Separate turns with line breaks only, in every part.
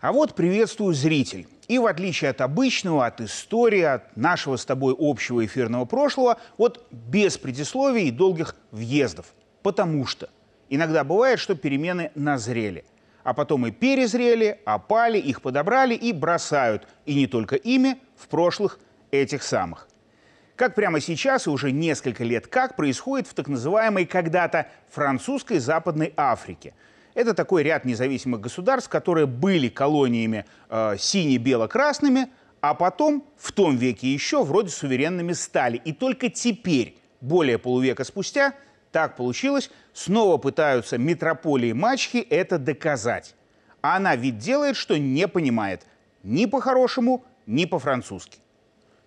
А вот приветствую зритель. И в отличие от обычного, от истории, от нашего с тобой общего эфирного прошлого, вот без предисловий и долгих въездов. Потому что иногда бывает, что перемены назрели. А потом и перезрели, опали, их подобрали и бросают. И не только ими, в прошлых этих самых. Как прямо сейчас и уже несколько лет как происходит в так называемой когда-то французской Западной Африке. Это такой ряд независимых государств, которые были колониями э, сине-бело-красными, а потом в том веке еще вроде суверенными стали. И только теперь, более полувека спустя, так получилось, снова пытаются метрополии мачхи это доказать. А она ведь делает, что не понимает ни по-хорошему, ни по-французски.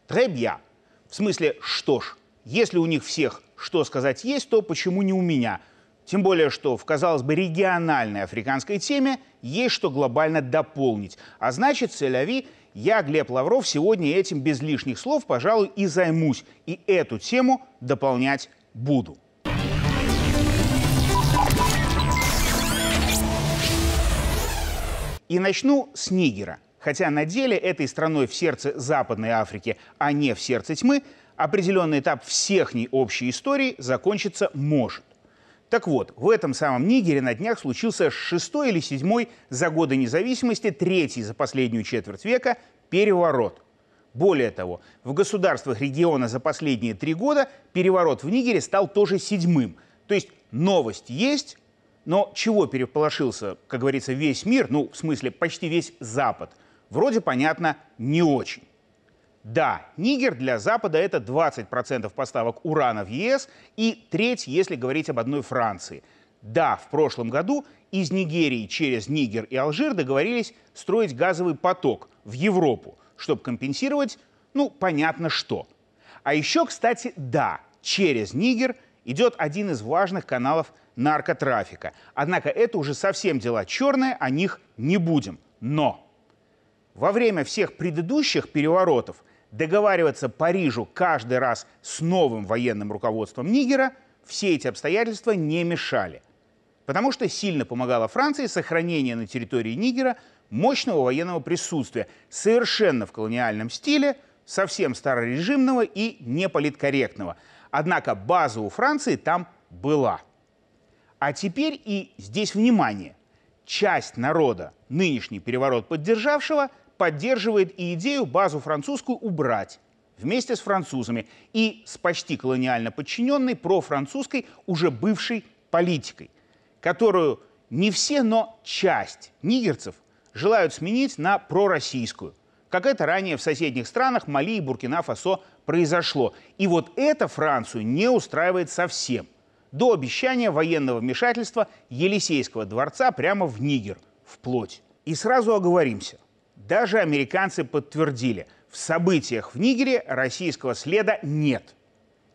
Требья. В смысле, что ж, если у них всех что сказать есть, то почему не у меня? Тем более, что в, казалось бы, региональной африканской теме есть что глобально дополнить. А значит, целяви, я, Глеб Лавров, сегодня этим без лишних слов, пожалуй, и займусь. И эту тему дополнять буду. И начну с Нигера. Хотя на деле этой страной в сердце Западной Африки, а не в сердце тьмы, определенный этап всех ней общей истории закончиться может. Так вот, в этом самом Нигере на днях случился шестой или седьмой за годы независимости, третий за последнюю четверть века переворот. Более того, в государствах региона за последние три года переворот в Нигере стал тоже седьмым. То есть новость есть, но чего переполошился, как говорится, весь мир, ну, в смысле, почти весь Запад – Вроде понятно, не очень. Да, Нигер для Запада это 20% поставок урана в ЕС и треть, если говорить об одной Франции. Да, в прошлом году из Нигерии через Нигер и Алжир договорились строить газовый поток в Европу, чтобы компенсировать, ну, понятно что. А еще, кстати, да, через Нигер идет один из важных каналов наркотрафика. Однако это уже совсем дела черные, о них не будем. Но во время всех предыдущих переворотов договариваться Парижу каждый раз с новым военным руководством Нигера все эти обстоятельства не мешали. Потому что сильно помогала Франции сохранение на территории Нигера мощного военного присутствия, совершенно в колониальном стиле, совсем старорежимного и неполиткорректного. Однако база у Франции там была. А теперь и здесь внимание. Часть народа, нынешний переворот поддержавшего – поддерживает и идею базу французскую убрать вместе с французами и с почти колониально подчиненной профранцузской уже бывшей политикой, которую не все, но часть нигерцев желают сменить на пророссийскую, как это ранее в соседних странах Мали и Буркина-Фасо произошло. И вот это Францию не устраивает совсем. До обещания военного вмешательства Елисейского дворца прямо в Нигер, вплоть. И сразу оговоримся. Даже американцы подтвердили, в событиях в Нигере российского следа нет.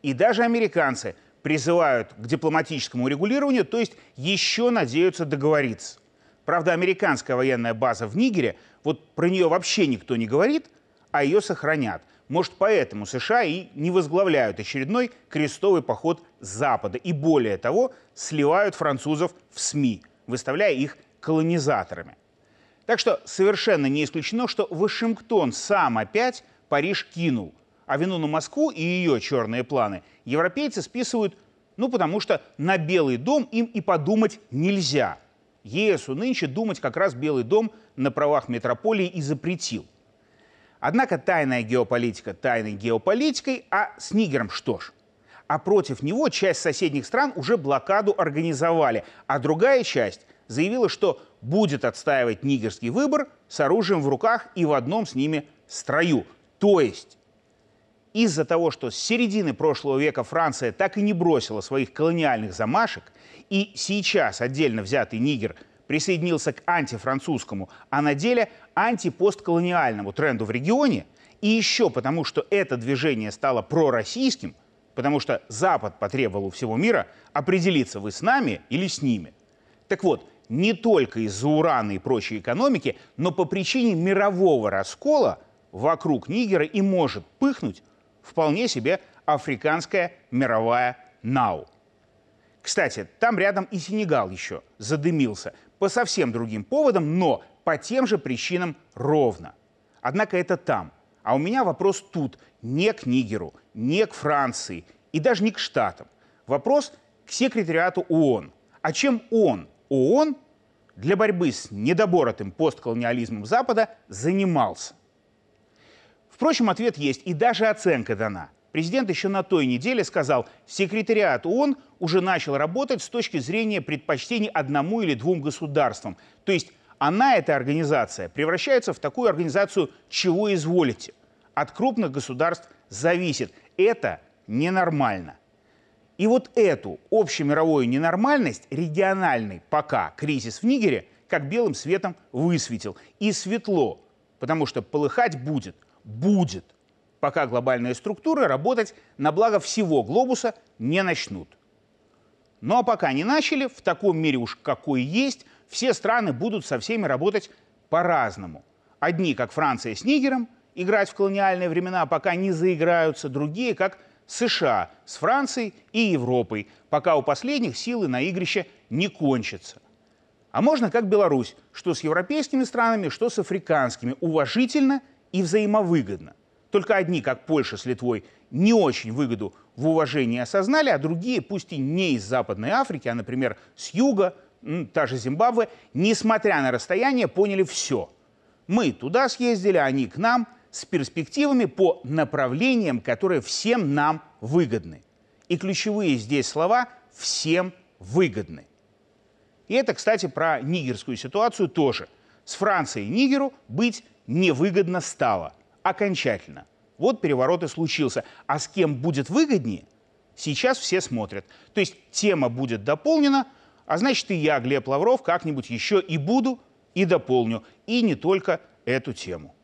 И даже американцы призывают к дипломатическому урегулированию, то есть еще надеются договориться. Правда, американская военная база в Нигере, вот про нее вообще никто не говорит, а ее сохранят. Может, поэтому США и не возглавляют очередной крестовый поход Запада. И более того, сливают французов в СМИ, выставляя их колонизаторами. Так что совершенно не исключено, что Вашингтон сам опять Париж кинул. А вину на Москву и ее черные планы европейцы списывают, ну, потому что на Белый дом им и подумать нельзя. ЕСу нынче думать как раз Белый дом на правах метрополии и запретил. Однако тайная геополитика тайной геополитикой, а с Нигером что ж? А против него часть соседних стран уже блокаду организовали, а другая часть заявила, что будет отстаивать нигерский выбор с оружием в руках и в одном с ними строю. То есть из-за того, что с середины прошлого века Франция так и не бросила своих колониальных замашек, и сейчас отдельно взятый Нигер присоединился к антифранцузскому, а на деле антипостколониальному тренду в регионе, и еще потому, что это движение стало пророссийским, потому что Запад потребовал у всего мира определиться, вы с нами или с ними. Так вот, не только из-за урана и прочей экономики, но по причине мирового раскола вокруг Нигера и может пыхнуть вполне себе африканская мировая НАУ. Кстати, там рядом и Сенегал еще задымился по совсем другим поводам, но по тем же причинам ровно. Однако это там. А у меня вопрос тут. Не к Нигеру, не к Франции и даже не к Штатам. Вопрос к секретариату ООН. А чем он, ООН, для борьбы с недоборотым постколониализмом Запада занимался? Впрочем, ответ есть и даже оценка дана. Президент еще на той неделе сказал, секретариат ООН уже начал работать с точки зрения предпочтений одному или двум государствам. То есть она, эта организация, превращается в такую организацию «чего изволите». От крупных государств зависит. Это ненормально. И вот эту общемировую ненормальность, региональный пока кризис в Нигере, как белым светом высветил. И светло, потому что полыхать будет, будет, пока глобальные структуры работать на благо всего глобуса не начнут. Ну а пока не начали, в таком мире уж какой есть, все страны будут со всеми работать по-разному. Одни, как Франция с Нигером, играть в колониальные времена, пока не заиграются, другие, как США с Францией и Европой, пока у последних силы на игрище не кончатся. А можно как Беларусь, что с европейскими странами, что с африканскими, уважительно и взаимовыгодно. Только одни, как Польша с Литвой, не очень выгоду в уважении осознали, а другие, пусть и не из Западной Африки, а, например, с юга, та же Зимбабве, несмотря на расстояние, поняли все. Мы туда съездили, они к нам – с перспективами по направлениям, которые всем нам выгодны. И ключевые здесь слова «всем выгодны». И это, кстати, про нигерскую ситуацию тоже. С Францией Нигеру быть невыгодно стало. Окончательно. Вот переворот и случился. А с кем будет выгоднее, сейчас все смотрят. То есть тема будет дополнена, а значит и я, Глеб Лавров, как-нибудь еще и буду, и дополню. И не только эту тему.